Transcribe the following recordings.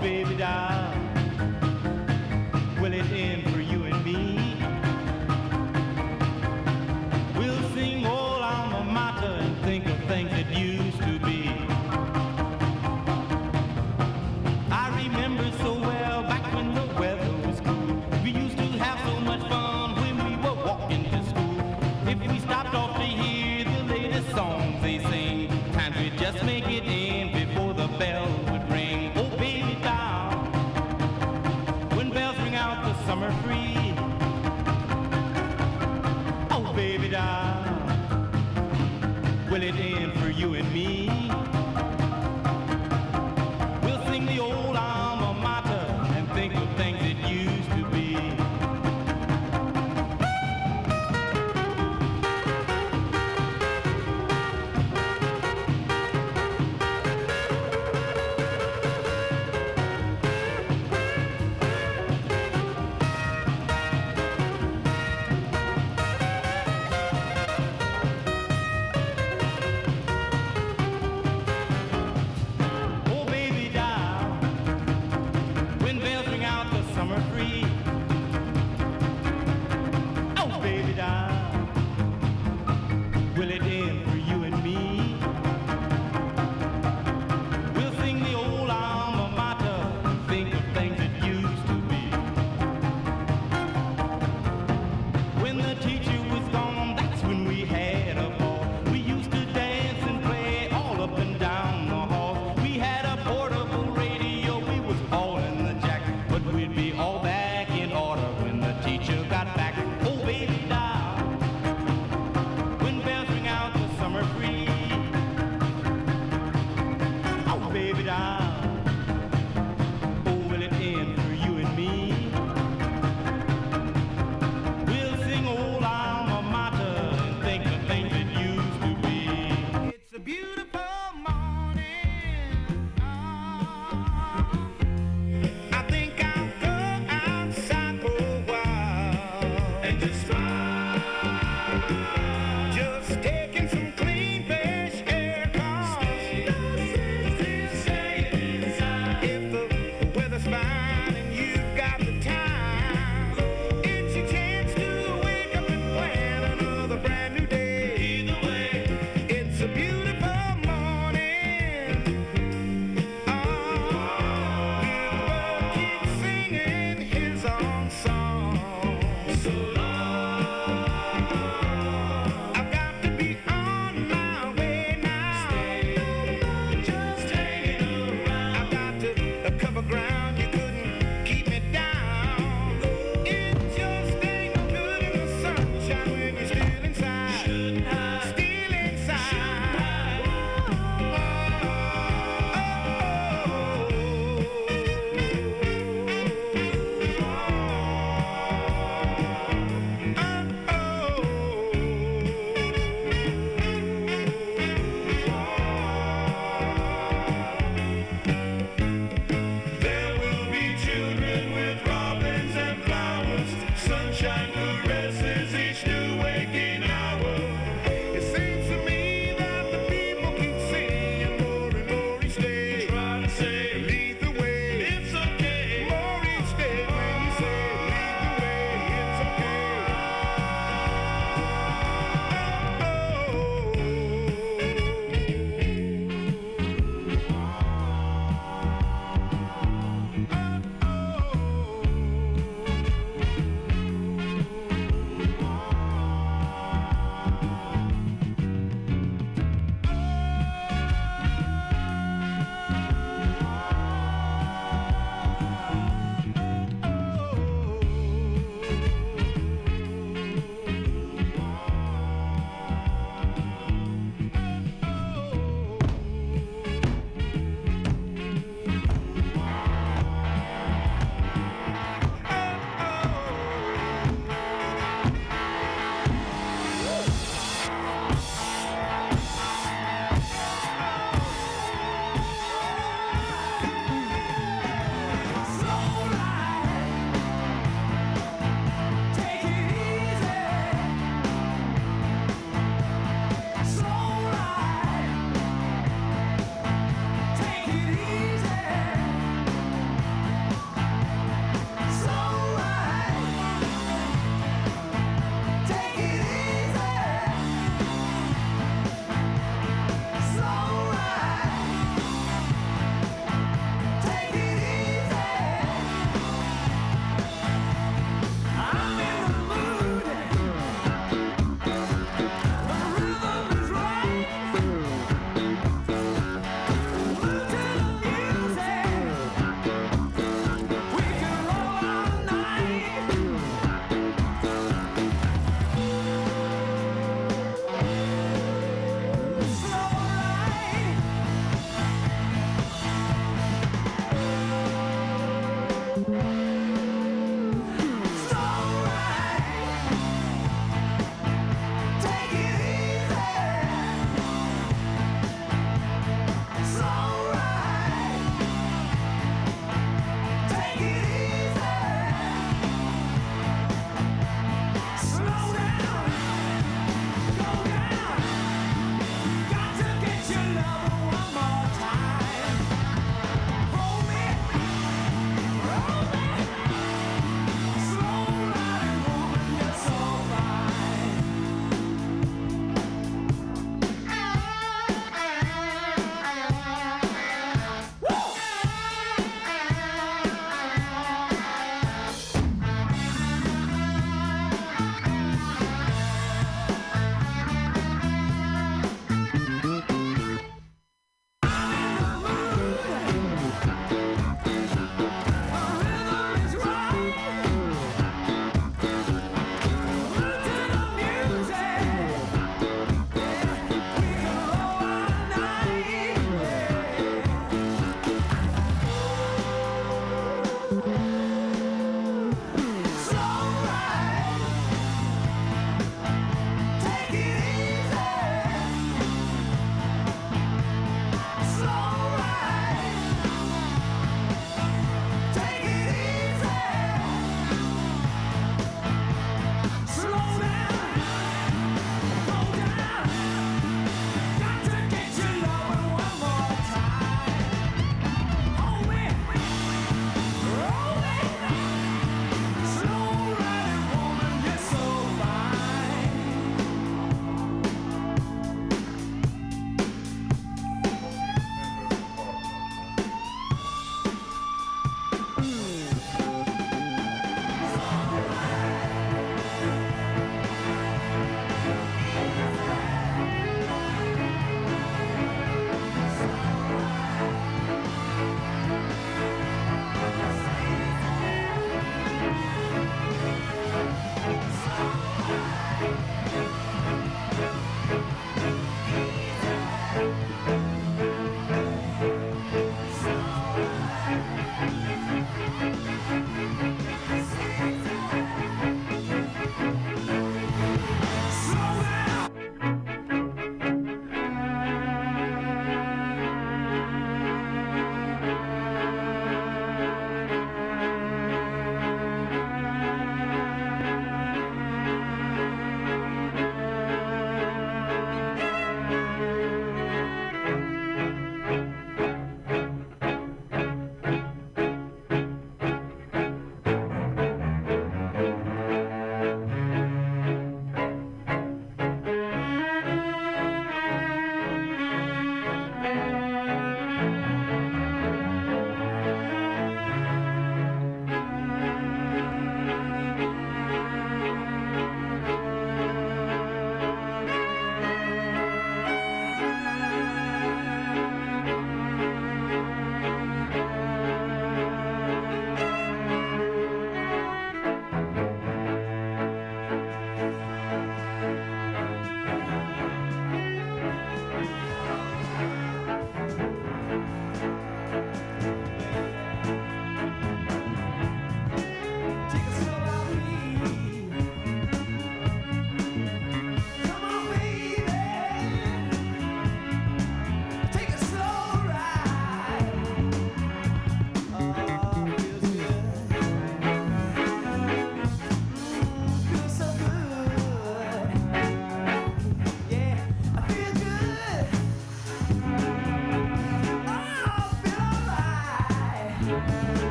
baby doll. it in for you and me.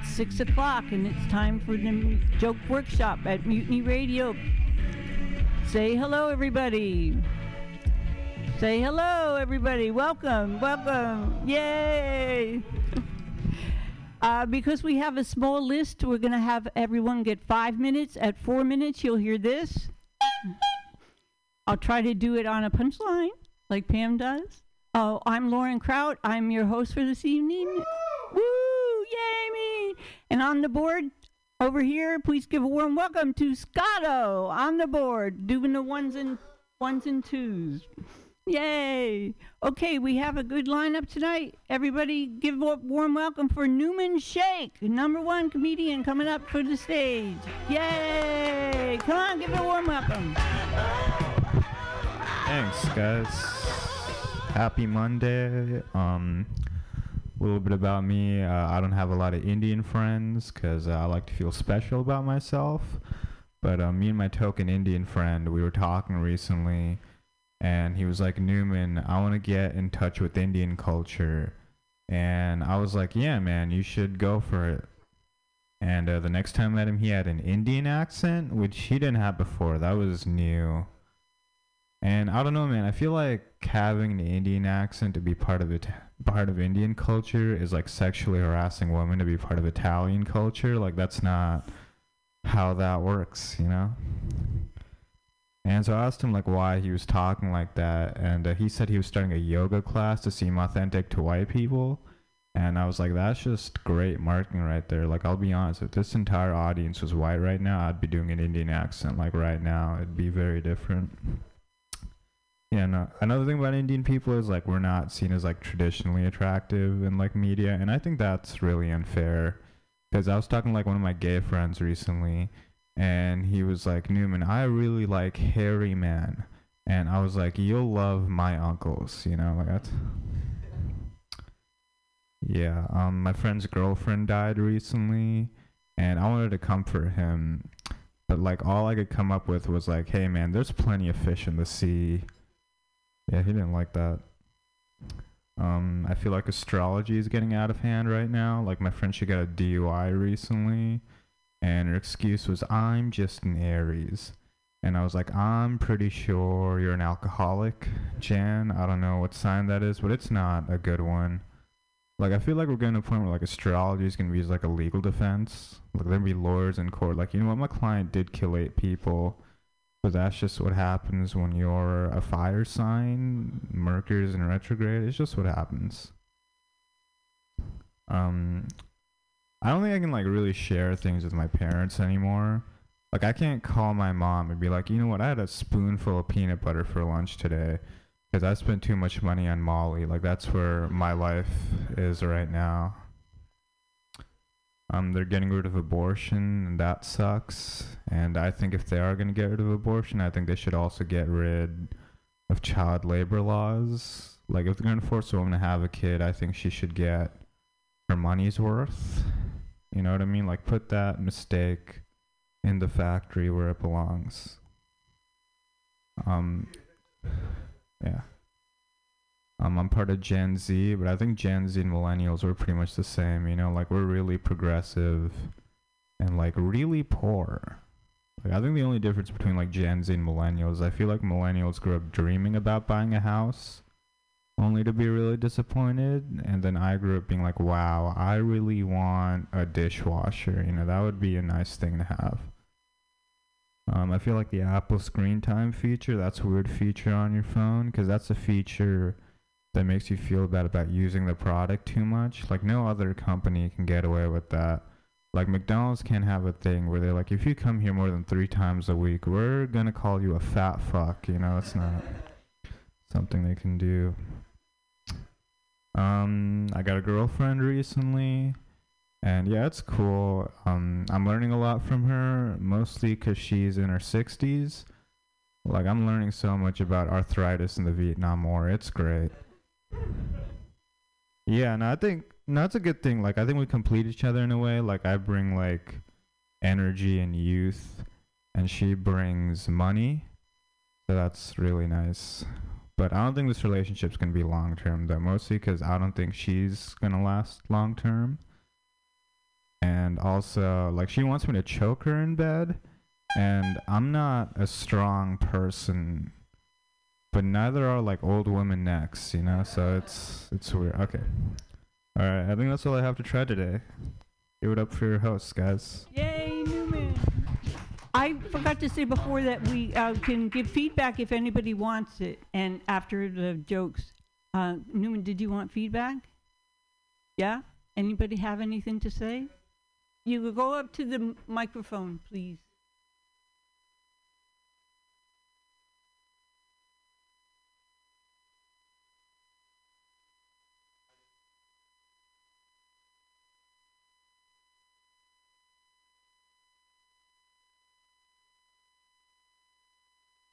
It's six o'clock and it's time for the joke workshop at Mutiny Radio. Say hello, everybody. Say hello, everybody. Welcome, welcome. Yay! Uh, because we have a small list, we're going to have everyone get five minutes. At four minutes, you'll hear this. I'll try to do it on a punchline, like Pam does. Oh, I'm Lauren Kraut. I'm your host for this evening. And on the board over here, please give a warm welcome to Scotto on the board, doing the ones and ones and twos. Yay! Okay, we have a good lineup tonight. Everybody, give a warm welcome for Newman Shake, number one comedian coming up for the stage. Yay! Come on, give it a warm welcome. Thanks, guys. Happy Monday. Um, a little bit about me. Uh, I don't have a lot of Indian friends because uh, I like to feel special about myself. But uh, me and my token Indian friend, we were talking recently, and he was like, Newman, I want to get in touch with Indian culture. And I was like, yeah, man, you should go for it. And uh, the next time I met him, he had an Indian accent, which he didn't have before. That was new. And I don't know, man. I feel like having an Indian accent to be part of it, part of Indian culture, is like sexually harassing women to be part of Italian culture. Like that's not how that works, you know. And so I asked him like why he was talking like that, and uh, he said he was starting a yoga class to seem authentic to white people. And I was like, that's just great marketing right there. Like, I'll be honest, if this entire audience was white right now, I'd be doing an Indian accent like right now. It'd be very different. Yeah, no. Another thing about Indian people is like we're not seen as like traditionally attractive in like media, and I think that's really unfair. Because I was talking to, like one of my gay friends recently, and he was like, Newman, I really like hairy men, and I was like, you'll love my uncles, you know, like that's. Yeah, um, my friend's girlfriend died recently, and I wanted to comfort him, but like all I could come up with was like, hey man, there's plenty of fish in the sea yeah, he didn't like that. Um, I feel like astrology is getting out of hand right now. Like my friend, she got a DUI recently, and her excuse was, "I'm just an Aries," and I was like, "I'm pretty sure you're an alcoholic, Jan. I don't know what sign that is, but it's not a good one." Like I feel like we're getting to a point where like astrology is gonna be used like a legal defense. Like there'll be lawyers in court. Like you know what, my client did kill eight people but that's just what happens when you're a fire sign. Mercury's in retrograde. It's just what happens. Um, I don't think I can like really share things with my parents anymore. Like I can't call my mom and be like, you know what, I had a spoonful of peanut butter for lunch today because I spent too much money on Molly. Like that's where my life is right now. Um, they're getting rid of abortion, and that sucks. And I think if they are going to get rid of abortion, I think they should also get rid of child labor laws. Like, if they're going to force a woman to have a kid, I think she should get her money's worth. You know what I mean? Like, put that mistake in the factory where it belongs. Um, yeah. Um, I'm part of Gen Z, but I think Gen Z and millennials are pretty much the same. You know, like we're really progressive and like really poor. Like I think the only difference between like Gen Z and millennials, I feel like millennials grew up dreaming about buying a house, only to be really disappointed, and then I grew up being like, wow, I really want a dishwasher. You know, that would be a nice thing to have. Um, I feel like the Apple Screen Time feature, that's a weird feature on your phone, because that's a feature that makes you feel bad about using the product too much. Like no other company can get away with that. Like McDonald's can't have a thing where they're like, if you come here more than three times a week, we're gonna call you a fat fuck. You know, it's not something they can do. Um, I got a girlfriend recently, and yeah, it's cool. Um, I'm learning a lot from her, mostly because she's in her 60s. Like I'm learning so much about arthritis in the Vietnam War. It's great. Yeah, and no, I think no, that's a good thing. Like I think we complete each other in a way. Like I bring like energy and youth, and she brings money. So that's really nice. But I don't think this relationship's gonna be long term though. Mostly because I don't think she's gonna last long term. And also, like she wants me to choke her in bed, and I'm not a strong person but neither are like old women necks, you know. So it's it's weird. Okay, all right. I think that's all I have to try today. Give it up for your hosts, guys. Yay, Newman! I forgot to say before that we uh, can give feedback if anybody wants it, and after the jokes. Uh, Newman, did you want feedback? Yeah. Anybody have anything to say? You go up to the microphone, please.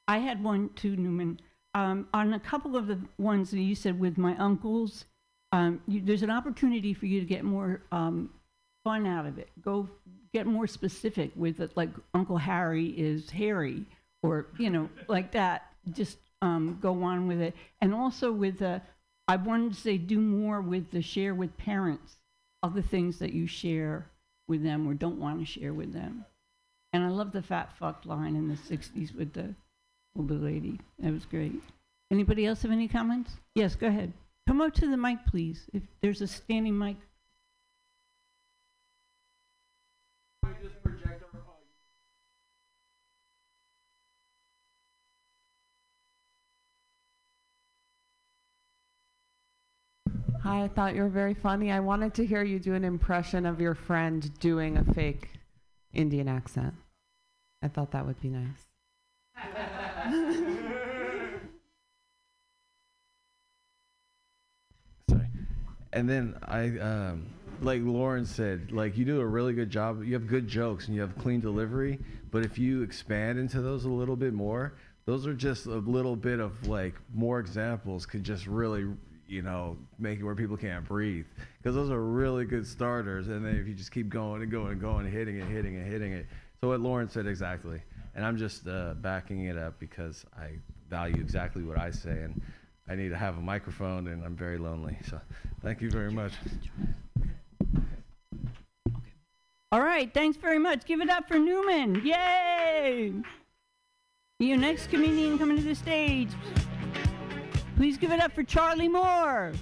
I had one too, Newman. Um, on a couple of the ones that you said with my uncles, um, you, there's an opportunity for you to get more um, fun out of it. Go get more specific with it, like Uncle Harry is Harry, or you know, like that. Just um, go on with it, and also with the. I wanted to say do more with the share with parents of the things that you share with them or don't want to share with them. And I love the fat fuck line in the 60s with the older lady. That was great. Anybody else have any comments? Yes, go ahead. Come up to the mic, please. If there's a standing mic. Hi, I thought you were very funny. I wanted to hear you do an impression of your friend doing a fake Indian accent. I thought that would be nice. Sorry. And then I, um, like Lauren said, like you do a really good job. You have good jokes and you have clean delivery. But if you expand into those a little bit more, those are just a little bit of like more examples could just really, you know, make it where people can't breathe. Because those are really good starters. And then if you just keep going and going and going, hitting it, hitting it, hitting it. So what Lauren said exactly. And I'm just uh, backing it up because I value exactly what I say. And I need to have a microphone, and I'm very lonely. So, thank you very much. All right, thanks very much. Give it up for Newman. Yay! Your next comedian coming to the stage. Please give it up for Charlie Moore.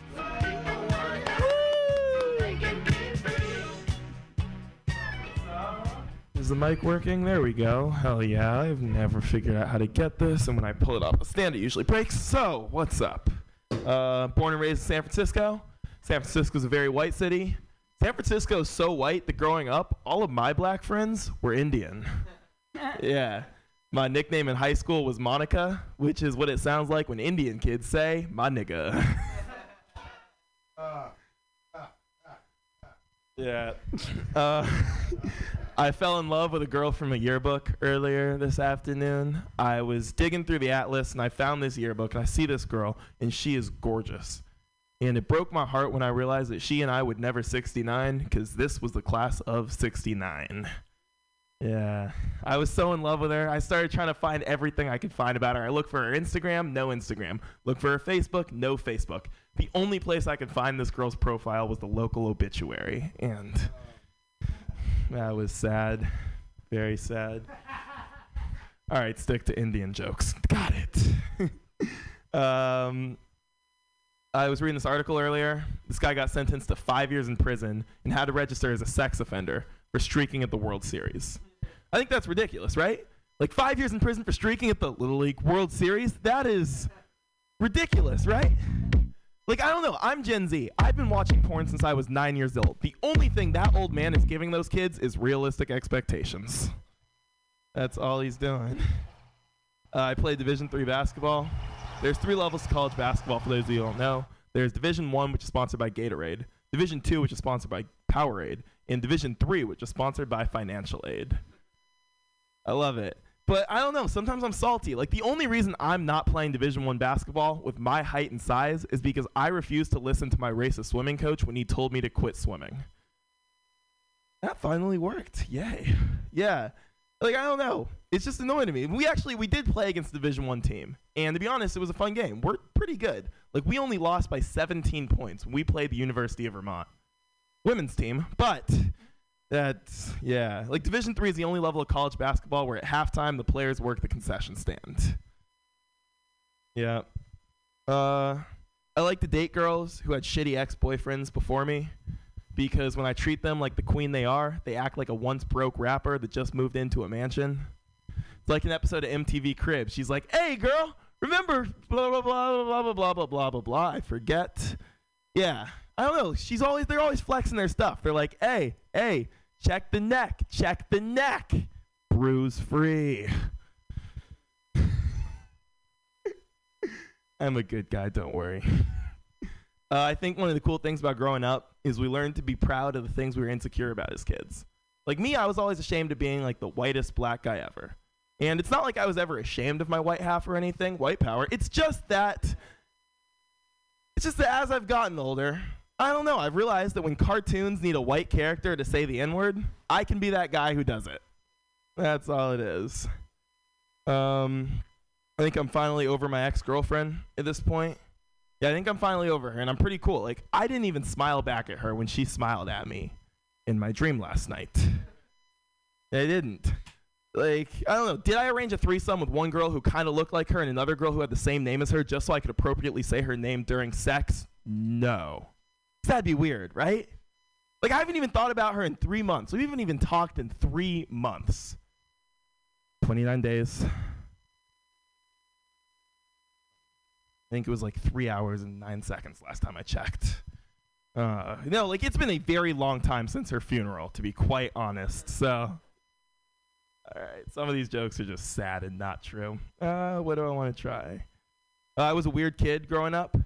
Is the mic working? There we go. Hell yeah. I've never figured out how to get this, and when I pull it off a stand, it usually breaks. So, what's up? Uh, born and raised in San Francisco. San Francisco's a very white city. San Francisco is so white that growing up, all of my black friends were Indian. yeah. My nickname in high school was Monica, which is what it sounds like when Indian kids say, my nigga. yeah. Uh, I fell in love with a girl from a yearbook earlier this afternoon. I was digging through the atlas and I found this yearbook and I see this girl and she is gorgeous. And it broke my heart when I realized that she and I would never 69 because this was the class of 69. Yeah. I was so in love with her. I started trying to find everything I could find about her. I looked for her Instagram, no Instagram. Looked for her Facebook, no Facebook. The only place I could find this girl's profile was the local obituary. And that was sad. Very sad. All right, stick to Indian jokes. Got it. um, I was reading this article earlier. This guy got sentenced to five years in prison and had to register as a sex offender for streaking at the World Series. I think that's ridiculous, right? Like five years in prison for streaking at the Little League World Series? That is ridiculous, right? Like, I don't know. I'm Gen Z. I've been watching porn since I was nine years old. The only thing that old man is giving those kids is realistic expectations. That's all he's doing. Uh, I play Division three basketball. There's three levels to college basketball. For those of you who don't know, there's Division one, which is sponsored by Gatorade. Division two, which is sponsored by Powerade, and Division three, which is sponsored by Financial Aid. I love it. But I don't know. Sometimes I'm salty. Like the only reason I'm not playing Division One basketball with my height and size is because I refused to listen to my racist swimming coach when he told me to quit swimming. That finally worked. Yay. Yeah. Like I don't know. It's just annoying to me. We actually we did play against the Division One team, and to be honest, it was a fun game. We're pretty good. Like we only lost by 17 points. When we played the University of Vermont women's team, but that's yeah. Like Division Three is the only level of college basketball where at halftime the players work the concession stand. Yeah. Uh, I like to date girls who had shitty ex-boyfriends before me, because when I treat them like the queen they are, they act like a once broke rapper that just moved into a mansion. It's like an episode of MTV Cribs. She's like, "Hey, girl, remember blah blah blah blah blah blah blah blah blah blah." I forget. Yeah, I don't know. She's always they're always flexing their stuff. They're like, "Hey, hey, check the neck, check the neck, bruise free." I'm a good guy. Don't worry. Uh, I think one of the cool things about growing up is we learn to be proud of the things we were insecure about as kids. Like me, I was always ashamed of being like the whitest black guy ever. And it's not like I was ever ashamed of my white half or anything, white power. It's just that it's just that as I've gotten older, I don't know, I've realized that when cartoons need a white character to say the N-word, I can be that guy who does it. That's all it is. Um I think I'm finally over my ex-girlfriend at this point. Yeah, I think I'm finally over her and I'm pretty cool. Like I didn't even smile back at her when she smiled at me in my dream last night. I didn't. Like, I don't know. Did I arrange a threesome with one girl who kind of looked like her and another girl who had the same name as her just so I could appropriately say her name during sex? No. That'd be weird, right? Like, I haven't even thought about her in three months. We haven't even talked in three months. 29 days. I think it was like three hours and nine seconds last time I checked. Uh, no, like it's been a very long time since her funeral, to be quite honest. So, all right, some of these jokes are just sad and not true. Uh, what do I want to try? Uh, I was a weird kid growing up.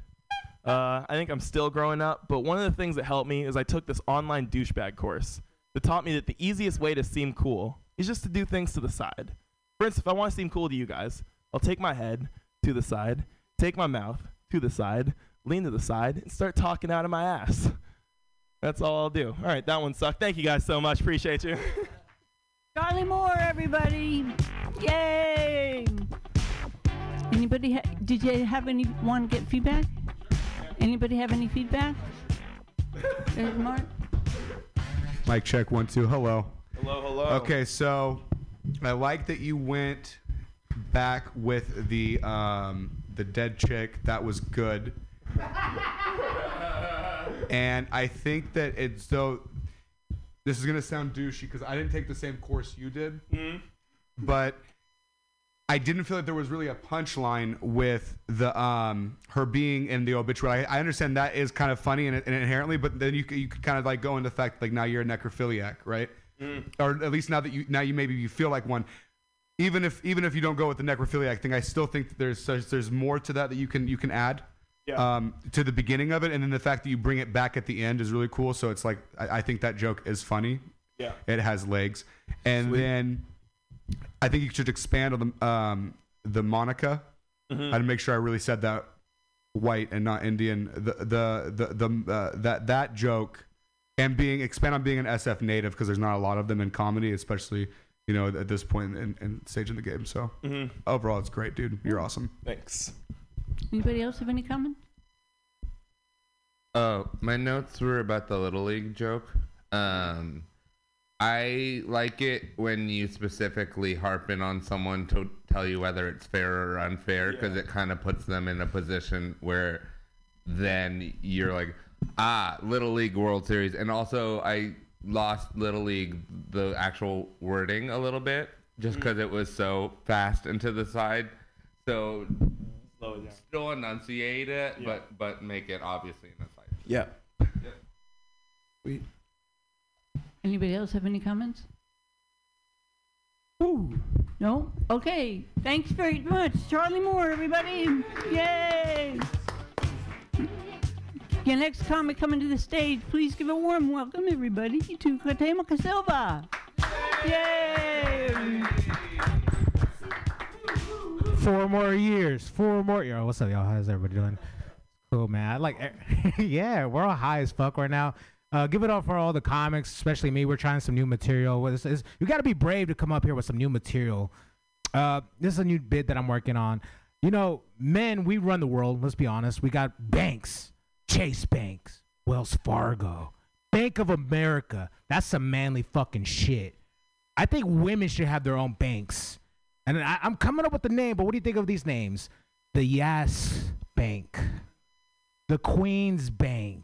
Uh, I think I'm still growing up, but one of the things that helped me is I took this online douchebag course that taught me that the easiest way to seem cool is just to do things to the side. For instance, if I want to seem cool to you guys, I'll take my head to the side, take my mouth to the side, lean to the side, and start talking out of my ass. That's all I'll do. All right, that one sucked. Thank you guys so much. Appreciate you. Charlie Moore, everybody! Yay! Anybody? Ha- did you have anyone get feedback? Anybody have any feedback? There's Mark. Mic check one two. Hello. hello, hello. Okay, so I like that you went back with the um, the dead chick. That was good. and I think that it's so. This is gonna sound douchey because I didn't take the same course you did, Mm-hmm. but I didn't feel like there was really a punchline with the um her being in the obituary. I, I understand that is kind of funny and, and inherently, but then you you could kind of like go into the fact like now you're a necrophiliac, right? Or at least now that you now you maybe you feel like one. Even if even if you don't go with the necrophiliac thing, I still think that there's there's, more to that that you can you can add. Yeah. Um, to the beginning of it, and then the fact that you bring it back at the end is really cool. So it's like I, I think that joke is funny. Yeah. It has legs, and then I think you should expand on the um, the Monica. Mm-hmm. I had to make sure I really said that white and not Indian. The the the, the uh, that that joke and being expand on being an SF native because there's not a lot of them in comedy, especially you know at this point in, in stage in the game. So Mm-hmm. overall, it's great, dude. You're awesome. Thanks. Anybody else have any comments? Oh, my notes were about the little league joke. Um, I like it when you specifically harp in on someone to tell you whether it's fair or unfair because it kind of puts them in a position where then you're like, ah, little league World Series, and also I lost little league the actual wording a little bit just because it was so fast and to the side. So Slow it down. still enunciate it, Yeah. but but make it obviously in the side. Yeah. Anybody else have any comments? Ooh, no? Okay. Thanks very much. Charlie Moore, everybody. Yay! Your next comic coming to the stage, please give a warm welcome, everybody, to Katemaka Casilva. Yay! Four more years. Four more. Yo, what's up, y'all? How's everybody doing? Cool, man. I like. yeah, we're all high as fuck right now. Uh, give it up for all the comics, especially me. We're trying some new material. Is- is- you got to be brave to come up here with some new material. Uh, this is a new bit that I'm working on. You know, men, we run the world. Let's be honest. We got banks, Chase Banks, Wells Fargo, Bank of America. That's some manly fucking shit. I think women should have their own banks. And I, I'm coming up with the name, but what do you think of these names? The Yes Bank, the Queen's Bank,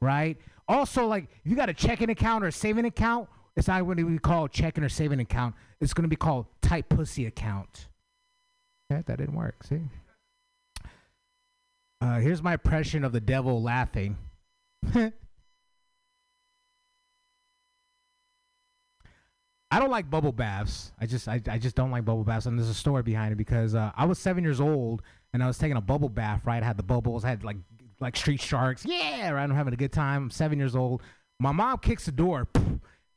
right? Also, like if you got a checking account or a saving account, it's not going to be called checking or saving account. It's going to be called tight pussy account. Okay, that didn't work. See. Uh, here's my impression of the devil laughing. I don't like bubble baths. I just I, I just don't like bubble baths, and there's a story behind it because uh, I was seven years old and I was taking a bubble bath. Right, I had the bubbles, I had like like street sharks. Yeah, right. I'm having a good time. I'm seven years old. My mom kicks the door,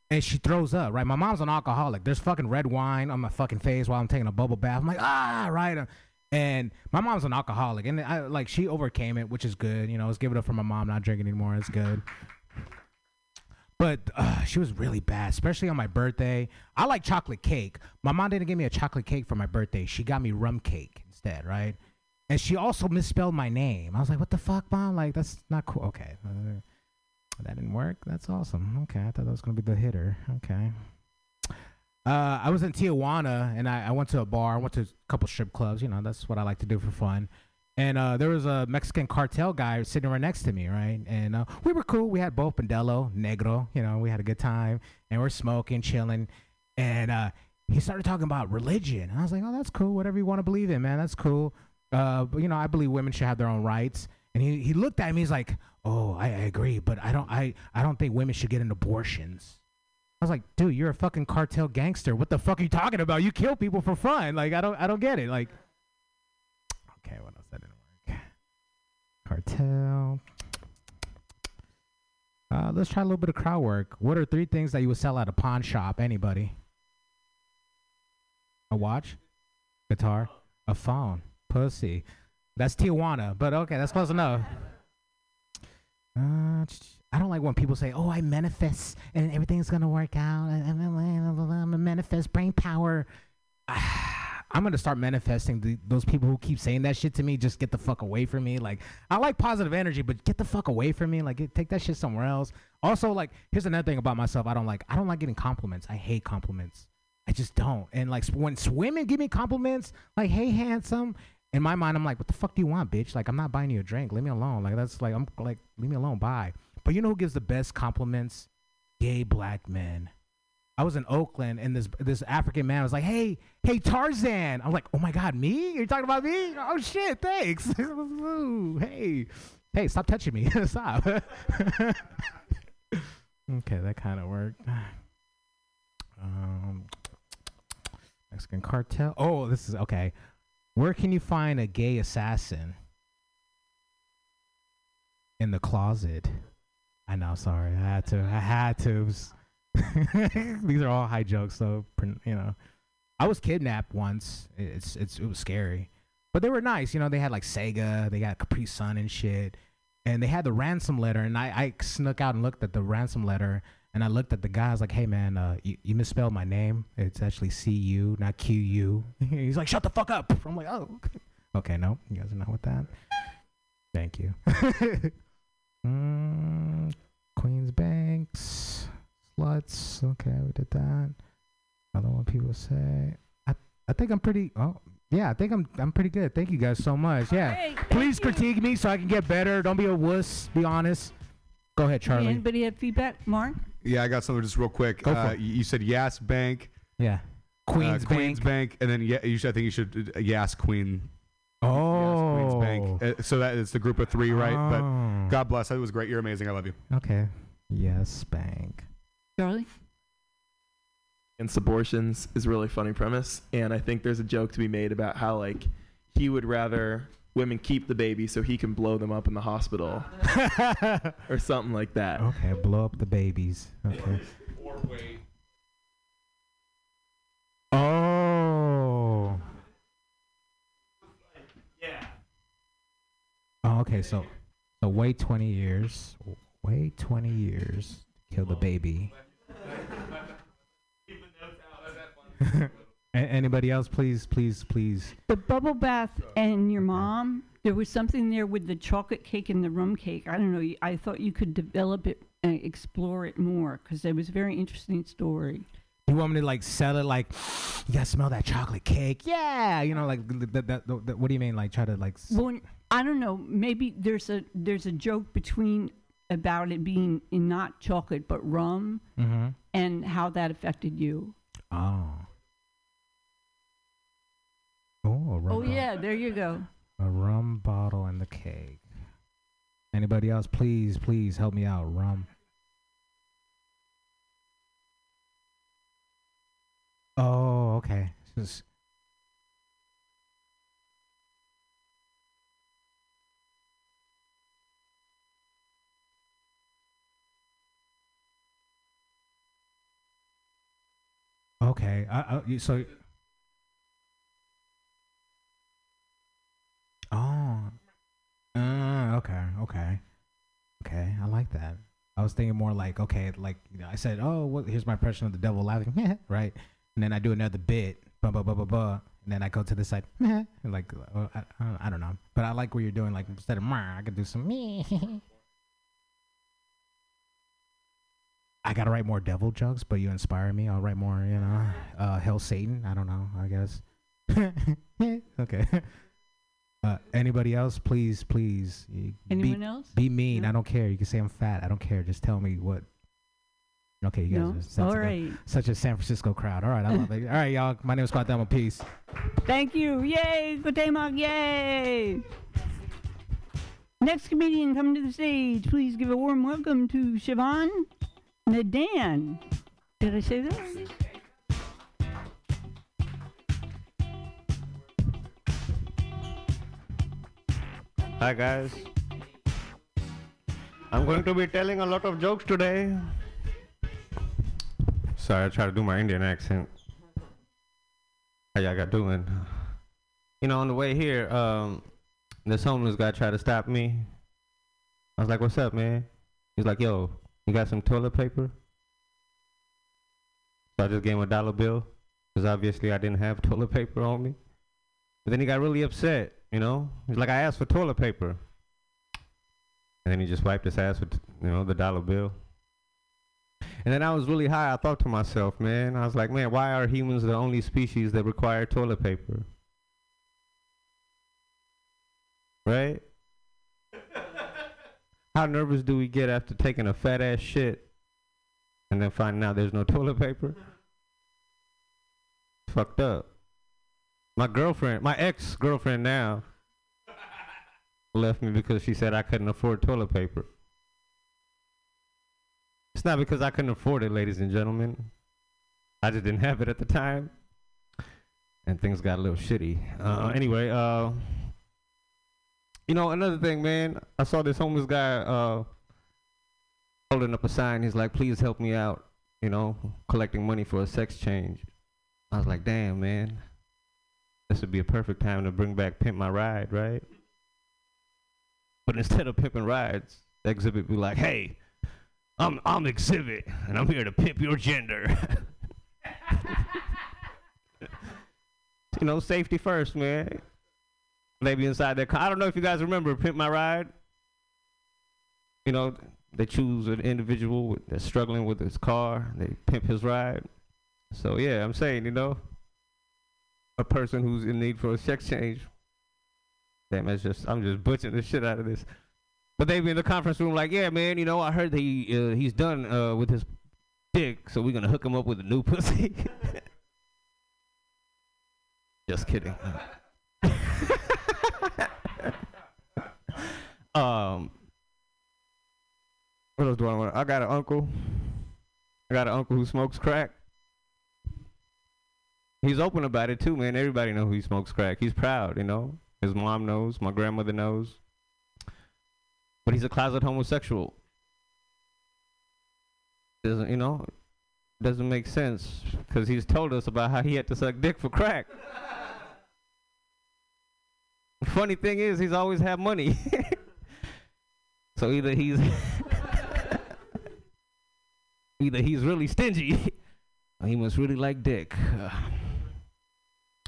and she throws up. Right, my mom's an alcoholic. There's fucking red wine on my fucking face while I'm taking a bubble bath. I'm like ah right. And my mom's an alcoholic, and I like she overcame it, which is good. You know, let's give it up for my mom not drinking anymore. It's good. But uh, she was really bad, especially on my birthday. I like chocolate cake. My mom didn't give me a chocolate cake for my birthday. She got me rum cake instead, right? And she also misspelled my name. I was like, "What the fuck, mom? Like, that's not cool." Okay, uh, that didn't work. That's awesome. Okay, I thought that was gonna be the hitter. Okay. Uh, I was in Tijuana and I, I went to a bar. I went to a couple strip clubs. You know, that's what I like to do for fun. And uh, there was a Mexican cartel guy sitting right next to me, right? And uh, we were cool. We had both Pandelo, Negro. You know, we had a good time, and we're smoking, chilling. And uh, he started talking about religion. I was like, "Oh, that's cool. Whatever you want to believe in, man, that's cool." Uh, but you know, I believe women should have their own rights. And he, he looked at me. He's like, "Oh, I, I agree, but I don't I, I don't think women should get an abortions." I was like, "Dude, you're a fucking cartel gangster. What the fuck are you talking about? You kill people for fun. Like, I don't I don't get it. Like." Okay, what else that didn't work? Cartel. Uh, let's try a little bit of crowd work. What are three things that you would sell at a pawn shop? Anybody? A watch, guitar, a phone, pussy. That's Tijuana, but okay, that's close enough. Uh, I don't like when people say, "Oh, I manifest and everything's gonna work out." I'm a manifest brain power. I'm gonna start manifesting the, those people who keep saying that shit to me. Just get the fuck away from me. Like I like positive energy, but get the fuck away from me. Like take that shit somewhere else. Also, like here's another thing about myself. I don't like. I don't like getting compliments. I hate compliments. I just don't. And like when women give me compliments, like "Hey, handsome," in my mind, I'm like, "What the fuck do you want, bitch? Like I'm not buying you a drink. Leave me alone. Like that's like I'm like leave me alone. Bye." But you know who gives the best compliments? Gay black men. I was in Oakland and this this African man was like, "Hey, hey Tarzan." I'm like, "Oh my God, me? You're talking about me? Oh shit, thanks. Ooh, hey, hey, stop touching me. stop." okay, that kind of worked. Um, Mexican cartel. Oh, this is okay. Where can you find a gay assassin? In the closet. I know. Sorry, I had to. I had to. These are all high jokes, though. prin- You know, I was kidnapped once. It's it's it was scary, but they were nice. You know, they had like Sega, they got Capri Sun and shit, and they had the ransom letter. And I I snuck out and looked at the ransom letter, and I looked at the guy. I was like, "Hey man, uh, you, you misspelled my name. It's actually C U, not Q U." He's like, "Shut the fuck up." I'm like, "Oh, okay, okay no, you guys are not with that." Thank you. mm, Queens Banks, sluts. Okay, we did that. Another one people say. I I think I'm pretty. Oh yeah, I think I'm I'm pretty good. Thank you guys so much. Yeah, please you. critique me so I can get better. Don't be a wuss. Be honest. Go ahead, Charlie. Anybody have feedback, Mark? Yeah, I got something just real quick. Go for uh, it. you you said Yas Bank, Yeah. Queens uh, Bank. Queens Bank, and then yeah, you should, I think you should uh, Yas Queen. Oh. Yes, Queens Bank. Uh, so that is the group of three, right? Oh. But God bless. It was great. You're amazing. I love you. Okay. Yes, bank. Charlie? against abortions is a really funny premise and i think there's a joke to be made about how like he would rather women keep the baby so he can blow them up in the hospital or something like that Okay, blow up the babies. Okay. Oh. yeah Oh, okay. So, so wait 20 years. Wait 20 years to kill the baby. A- anybody else? Please, please, please. The bubble bath and your mom, there was something there with the chocolate cake and the rum cake. I don't know. y- I thought you could develop it and explore it more because it was a very interesting story. You want me to like sell it like, you gotta smell that chocolate cake? Yeah, you know, like the, the, the, the, what do you mean? Like try to like. s- Well, I don't know. Maybe there's a there's a joke between about it being in not chocolate but rum Mm-hmm. and how that affected you. Oh. Oh, a rum Oh bottle. yeah, there you go. A rum bottle and the cake. Anybody else? Please, please help me out. Rum. Oh, okay. Just- Okay. I, I, so. Uh, okay. Okay. Okay. I like that. I was thinking more like, okay, like you know, I said, oh, what? Here's my impression of the devil laughing, right? And then I do another bit, blah blah blah blah blah, and then I go to the side, like, uh, I, I, don't know, but I like what you're doing. Like instead of, I could do some. I gotta write more devil jokes, but you inspire me. I'll write more, you know, uh, hell Satan. I don't know. I guess. okay. Uh, anybody else? Please, please. Anyone be, else? Be mean. No? I don't care. You can say I'm fat. I don't care. Just tell me what. Okay, you guys No. All right. Such a San Francisco crowd. All right, I love it. All right, y'all. My name is Scott Thelma. Peace. Thank you. Yay, Kutemok, yay. Next comedian coming to the stage, please give a warm welcome to Siobhan Nadan. Did I say that? Hi guys. I'm going to be telling a lot of jokes today. Sorry, I try to do my Indian accent. How y'all got doing? You know, on the way here, um, this homeless guy tried to stop me. I was like, "What's up, man?" He's like, "Yo, you got some toilet paper?" So I just gave him a dollar bill, because obviously I didn't have toilet paper on me. But then he got really upset, you know? He's like, I asked for toilet paper. And then he just wiped his ass with, you know, the dollar bill. And then I was really high. I thought to myself, man, I was like, man, why are humans the only species that require toilet paper? Right? How nervous do we get after taking a fat ass shit? and then finding out there's no toilet paper. Fucked up. My girlfriend, my ex girlfriend now, left me because she said I couldn't afford toilet paper. It's not because I couldn't afford it, ladies and gentlemen. I just didn't have it at the time. And things got a little shitty. Uh, anyway, uh, you know, another thing, man, I saw this homeless guy uh, holding up a sign. He's like, please help me out, you know, collecting money for a sex change. I was like, damn, man, this would be a perfect time to bring back Pimp My Ride, right? But instead of pimping rides, Xzibit be like, hey, I'm, I'm Xzibit, and I'm here to pimp your gender. you know, safety first, man. Maybe inside their car. I don't know if you guys remember Pimp My Ride. You know, they choose an individual that's struggling with his car. They pimp his ride. So yeah, I'm saying, you know, a person who's in need for a sex change. Damn, that's just I'm just butchering the shit out of this. But they be in the conference room like, yeah, man, you know, I heard that he uh, he's done uh, with his dick, so we're gonna hook him up with a new pussy. just kidding. um, what else do I want? I got an uncle. I got an uncle who smokes crack. He's open about it too, man. Everybody know he smokes crack. He's proud, you know. His mom knows. My grandmother knows. But he's a closet homosexual. Doesn't you know? Doesn't make sense because he's told us about how he had to suck dick for crack. Funny thing is, he's always had money. so either he's either he's really stingy or he must really like dick.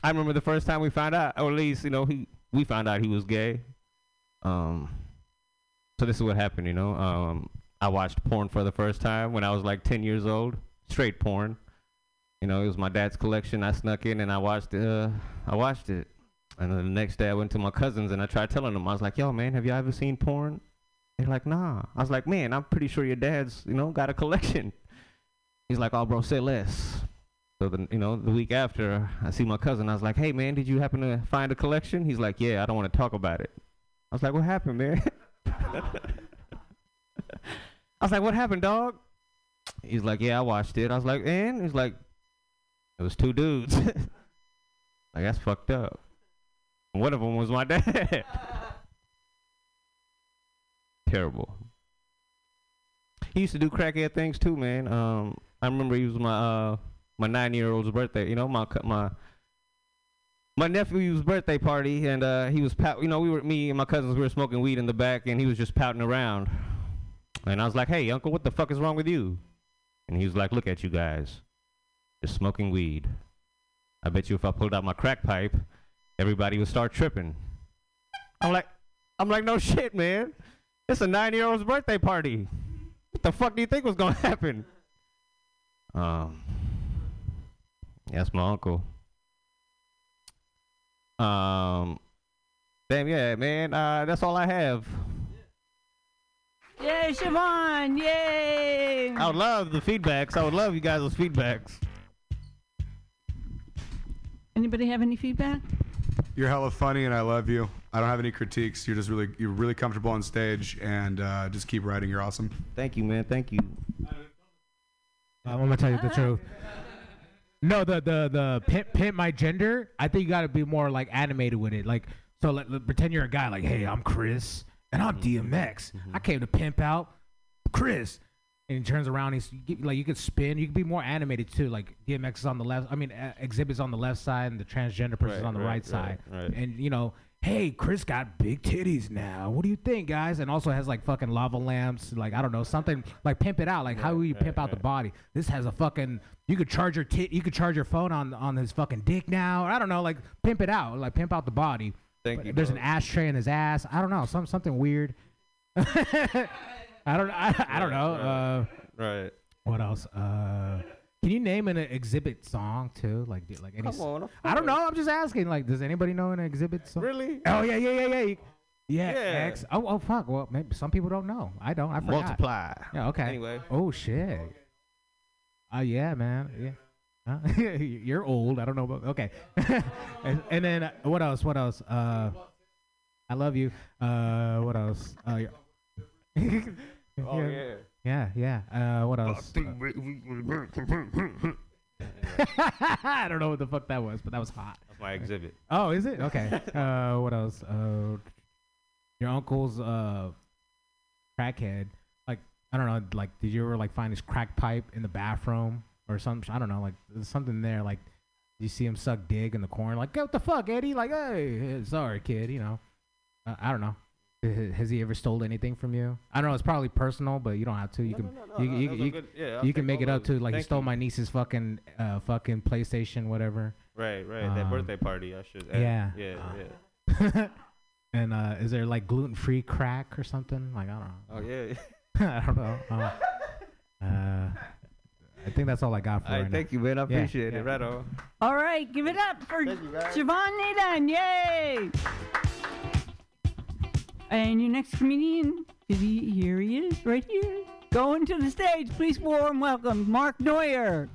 I remember the first time we found out, or at least you know he we found out he was gay. Um, so this is what happened, you know. Um, I watched porn for the first time when I was like 10 years old, straight porn. You know, it was my dad's collection. I snuck in and I watched. Uh, I watched it. And then the next day I went to my cousins and I tried telling them. I was like, "Yo, man, have you ever seen porn?" They're like, "Nah." I was like, "Man, I'm pretty sure your dad's, you know, got a collection." He's like, "Oh, bro, say less." So then, you know, the week after, I see my cousin. I was like, "Hey, man, did you happen to find a collection?" He's like, "Yeah, I don't want to talk about it." I was like, "What happened, man?" I was like, "What happened, dog?" He's like, "Yeah, I watched it." I was like, "And?" He's like, "It was two dudes." like that's fucked up. One of them was my dad. Terrible. He used to do crackhead things too, man. Um, I remember he was my uh my nine year old's birthday. You know, my my my nephew's birthday party, and uh, he was pout. You know, we were me and my cousins. We were smoking weed in the back, and he was just pouting around. And I was like, "Hey, uncle, what the fuck is wrong with you?" And he was like, "Look at you guys, just smoking weed. I bet you if I pulled out my crack pipe, everybody would start tripping." I'm like, I'm like, no shit, man. It's a nine-year-old's birthday party. What the fuck do you think was gonna happen? Um, that's my uncle. Um, damn, yeah, man. Uh, that's all I have. Yay, Siobhan! Yay! I would love the feedbacks. I would love you guys' feedbacks. Anybody have any feedback? You're hella funny, and I love you. I don't have any critiques. You're just really, you're really comfortable on stage, and uh, just keep writing. You're awesome. Thank you, man. Thank you. I'm gonna tell you the truth. No, the the the pimp, pimp my gender. I think you gotta be more like animated with it. Like so, like, pretend you're a guy. Like, hey, I'm Chris, and I'm DMX. I came to pimp out Chris. And he turns around. He's like you could spin. You could be more animated too. Like DMX is on the left. I mean, uh, Xzibit's on the left side, and the transgender person's Right, on the right, right, side. right. And you know, hey, Chris got big titties now. What do you think, guys? And also has like fucking lava lamps. Like I don't know, something like pimp it out. Like how will you pimp out the body? This has a fucking. You could charge your tit. You could charge your phone on on his fucking dick now. Or I don't know. Like pimp it out. Like pimp out the body. Thank But you, There's an ashtray in his ass. I don't know. Some something weird. I don't. I, I don't know. Uh, Right. what else? Uh, can you name an Xzibit song too? Like, like any? Come on. of I don't know. I'm just asking. Like, does anybody know an Xzibit song? Really? Oh yeah, yeah, yeah, yeah. Yeah, Yeah. X. Oh, oh, fuck. Well, maybe some people don't know. I don't. I forgot. Multiply. Yeah. Okay. Anyway. Oh shit. Uh, yeah, man. Yeah. Huh? You're old. I don't know about. Okay. and, and then uh, what else? What else? Uh, I love you. Uh, what else? Uh, yeah. Oh, yeah. Yeah, yeah. Uh, what else? I don't know what the fuck that was, but that was hot. That's my Xzibit. Oh, is it? Okay. uh, what else? Uh, your uncle's uh, crackhead. Like, I don't know. Like, did you ever like find his crack pipe in the bathroom or something? I don't know. Like, there's something there. Like, you see him suck dig in the corner. Like, what the fuck, Eddie? Like, hey, sorry, kid. You know. Uh, I don't know. H- Has he ever stole anything from you? I don't know. It's probably personal, but you don't have to. You No, can no, no, you, no, you, you, good. Yeah, you can make it up to like he Thank stole you. my niece's fucking uh fucking PlayStation whatever. Right, right. that Um, birthday party, I should. add. yeah. yeah, Uh, yeah. and uh, is there like gluten free crack or something? Like I don't know. Oh yeah. I don't know. Uh, uh, I think that's all I got for All right right, now. thank you, man. I Yeah, appreciate yeah. it. Right on. All right, give it up for Thank you. Siobhan Nadan. Yay! And your next comedian, is he, here he is, right here. Going to the stage, please warm welcome, Mark Neuer.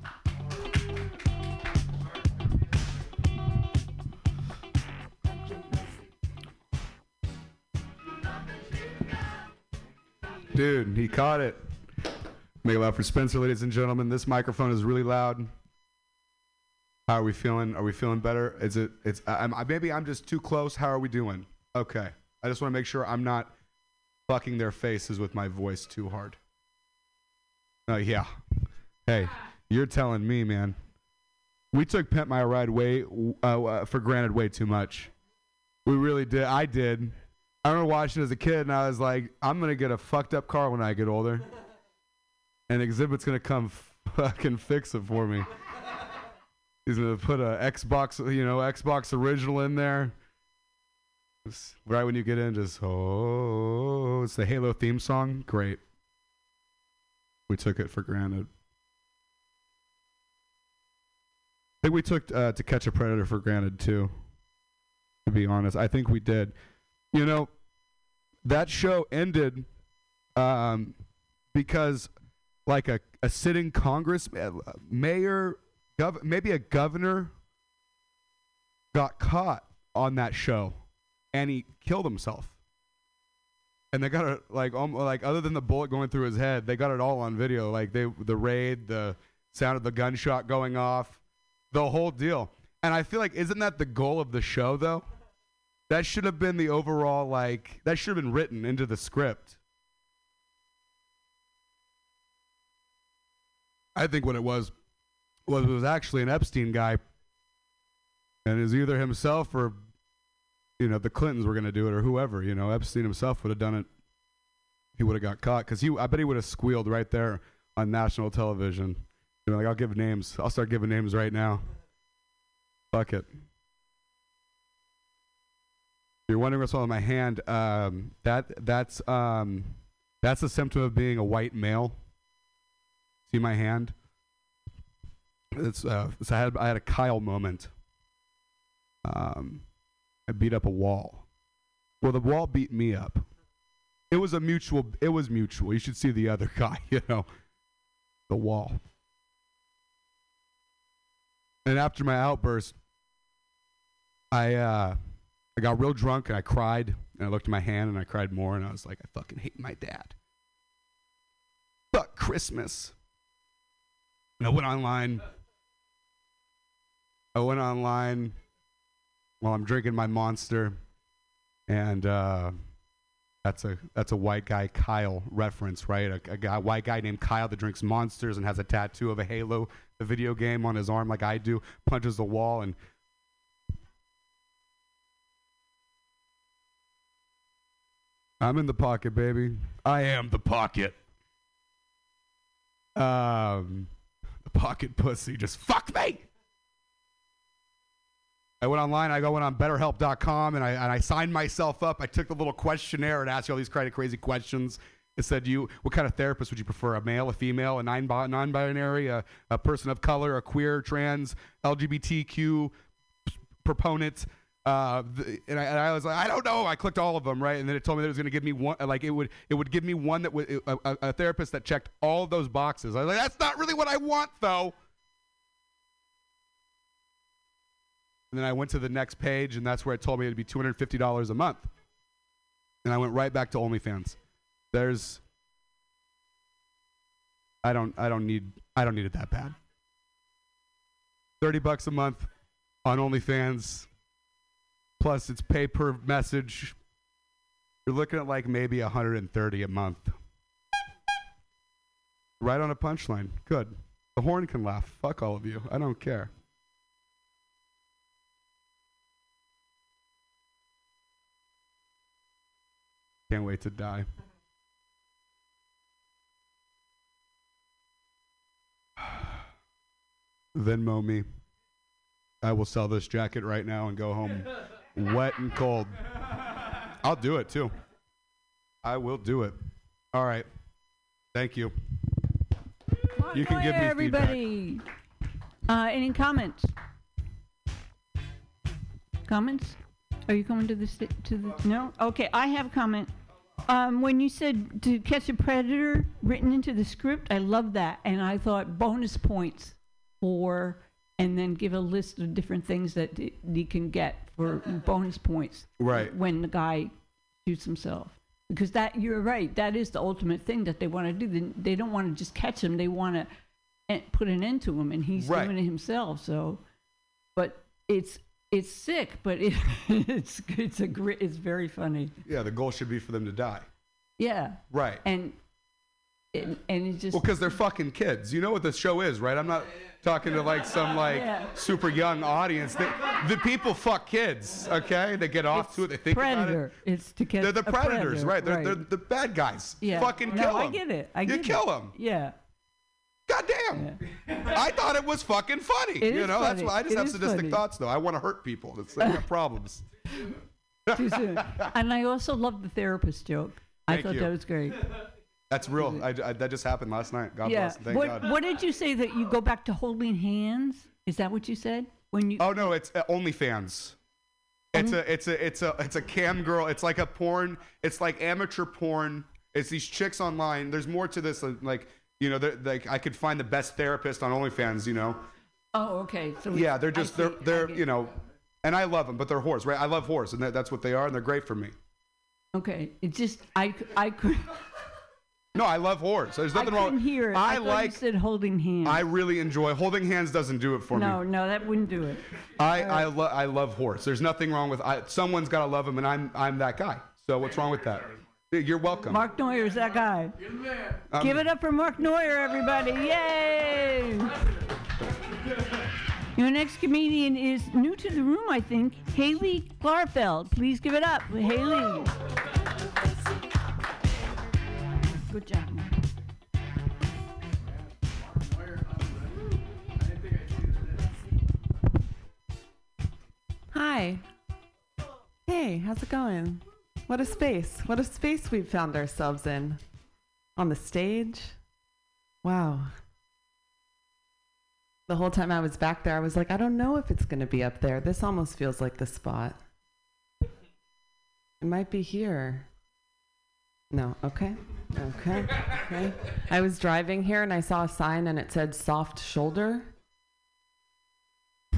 Dude, he caught it. Make it loud for Spencer, ladies and gentlemen. This microphone is really loud. How are we feeling? Are we feeling better? Is it? It's. I'm, maybe I'm just too close. How are we doing? Okay. I just want to make sure I'm not fucking their faces with my voice too hard. Oh yeah. Hey, you're telling me, man. We took Pimp My Ride way uh, uh, for granted way too much. We really did. I did. I remember watching as a kid, and I was like, I'm gonna get a fucked up car when I get older, and Xzibit's gonna come fucking fix it for me. He's gonna put a Xbox, you know, Xbox original in there. Right when you get in, just oh, it's the Halo theme song. Great. We took it for granted. I think we took uh, To Catch a Predator for granted too. To be honest, I think we did. You know, that show ended um, because, like a, a sitting Congress uh, mayor, gov- maybe a governor, got caught on that show, and he killed himself. And they got it like um, like other than the bullet going through his head, they got it all on video. Like they the raid, the sound of the gunshot going off, the whole deal. And I feel like isn't that the goal of the show though? That should have been the overall like that should have been written into the script. I think what it was was it was actually an Epstein guy, and it was either himself or you know the Clintons were going to do it or whoever. You know Epstein himself would have done it. He would have got caught because he I bet he would have squealed right there on national television. You know, like I'll give names. I'll start giving names right now. Fuck it. You're wondering what's with my hand. Um, that that's um, that's a symptom of being a white male. See my hand. It's uh, so I had I had a Kyle moment. Um, I beat up a wall. Well, the wall beat me up. It was a mutual. It was mutual. You should see the other guy. You know, the wall. And after my outburst, I uh, I got real drunk and I cried and I looked at my hand and I cried more and I was like, I fucking hate my dad. Fuck Christmas. And I went online. I went online while I'm drinking my monster, and uh, that's a that's a white guy Kyle reference, right? A, a guy, white guy named Kyle that drinks monsters and has a tattoo of a Halo, the video game, on his arm like I do. Punches the wall and I'm in the pocket, baby. I am the pocket. Um, the pocket pussy just fuck me. I went online. I went on BetterHelp.com and I and I signed myself up. I took the little questionnaire and asked you all these kind of crazy questions. It said, "You, what kind of therapist would you prefer? A male, a female, a non non-binary, a, a person of color, a queer, trans, LGBTQ proponent, Uh, the, and, I, and I was like, I don't know. I clicked all of them, right? And then it told me that it was going to give me one, like it would, it would give me one that would a, a, a therapist that checked all those boxes. I was like, that's not really what I want, though. And then I went to the next page, and that's where it told me it'd be two hundred fifty dollars a month. And I went right back to OnlyFans. There's, I don't, I don't need, I don't need it that bad. Thirty bucks a month on OnlyFans plus it's pay per message. You're looking at like maybe 130 a month. Right on a punchline. Good. The horn can laugh. Fuck all of you. I don't care. Can't wait to die. Venmo me. I will sell this jacket right now and go home wet and cold. I'll do it too. I will do it. All right. Thank you. You can give me feedback. everybody. Uh, any comments? Comments? Are you coming to the sta- to the no? Okay, I have a comment. Um, when you said to catch a predator written into the script, I love that, and I thought bonus points for, and then give a list of different things that y- you can get for bonus points Right. when the guy shoots himself. Because that you're right, that is the ultimate thing that they want to do. They, they don't want to just catch him; they want to put an end to him, and he's Right. doing it himself. So, but it's it's sick, but it, it's it's a gri- it's very funny. Yeah, the goal should be for them to die. Yeah, Right. and and, and it just Well, because they're fucking kids. You know what the show is, right? I'm not talking to like some like Yeah. super young audience. They, the people fuck kids, okay? They get off to it. They think predator. about it. It's to catch. They're the predators, predator, right? They're, they're the bad guys. yeah. Fucking no, kill I get it. I get you get kill them. Yeah. God damn. I thought it was fucking funny. It you know, that's why I just It have sadistic funny. thoughts, though. I want to hurt people. That's I got problems. Too soon. and I also love the therapist joke. I thought you. that was great. That's real. I, I- that just happened last night. God yeah. bless. Thank what God. what did you say that you go back to holding hands? Is that what you said when you? Oh no, it's uh, OnlyFans. It's a it's a it's a it's a cam girl. It's like a porn. It's like amateur porn. It's these chicks online. There's more to this. Like you know, they're- like I could find the best therapist on OnlyFans. You know. Oh, okay. So Yeah, they're just see. they're I they're you know, and I love them, but they're whores, right? I love whores, and that, that's what they are, and they're great for me. Okay, it just I I could No, I love whores. There's nothing couldn't wrong. hear it. I, I like. said holding hands. I really enjoy holding hands. Doesn't do it for no, me. no, no, that wouldn't do it. I I, lo- I love horse. There's nothing wrong with. I, someone's got to love him, and I'm I'm that guy. So what's wrong with that? You're welcome. Mark Neuer is that guy. Um, Give it up for Mark Neuer, everybody! Yay! Your next comedian is new to the room, I think. Haley Klarfeld. Please give it up, Haley. Good job. Mark. Hi. Hey, how's it going? What a space. What a space we've found ourselves in. On the stage. Wow. The whole time I was back there, I was like, I don't know if it's going to be up there. This almost feels like the spot. It might be here. No, okay. Okay. Okay. I was driving here and I saw a sign and it said soft shoulder.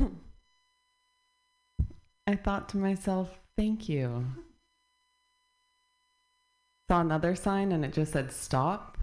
I thought to myself, thank you. Saw another sign and it just said stop.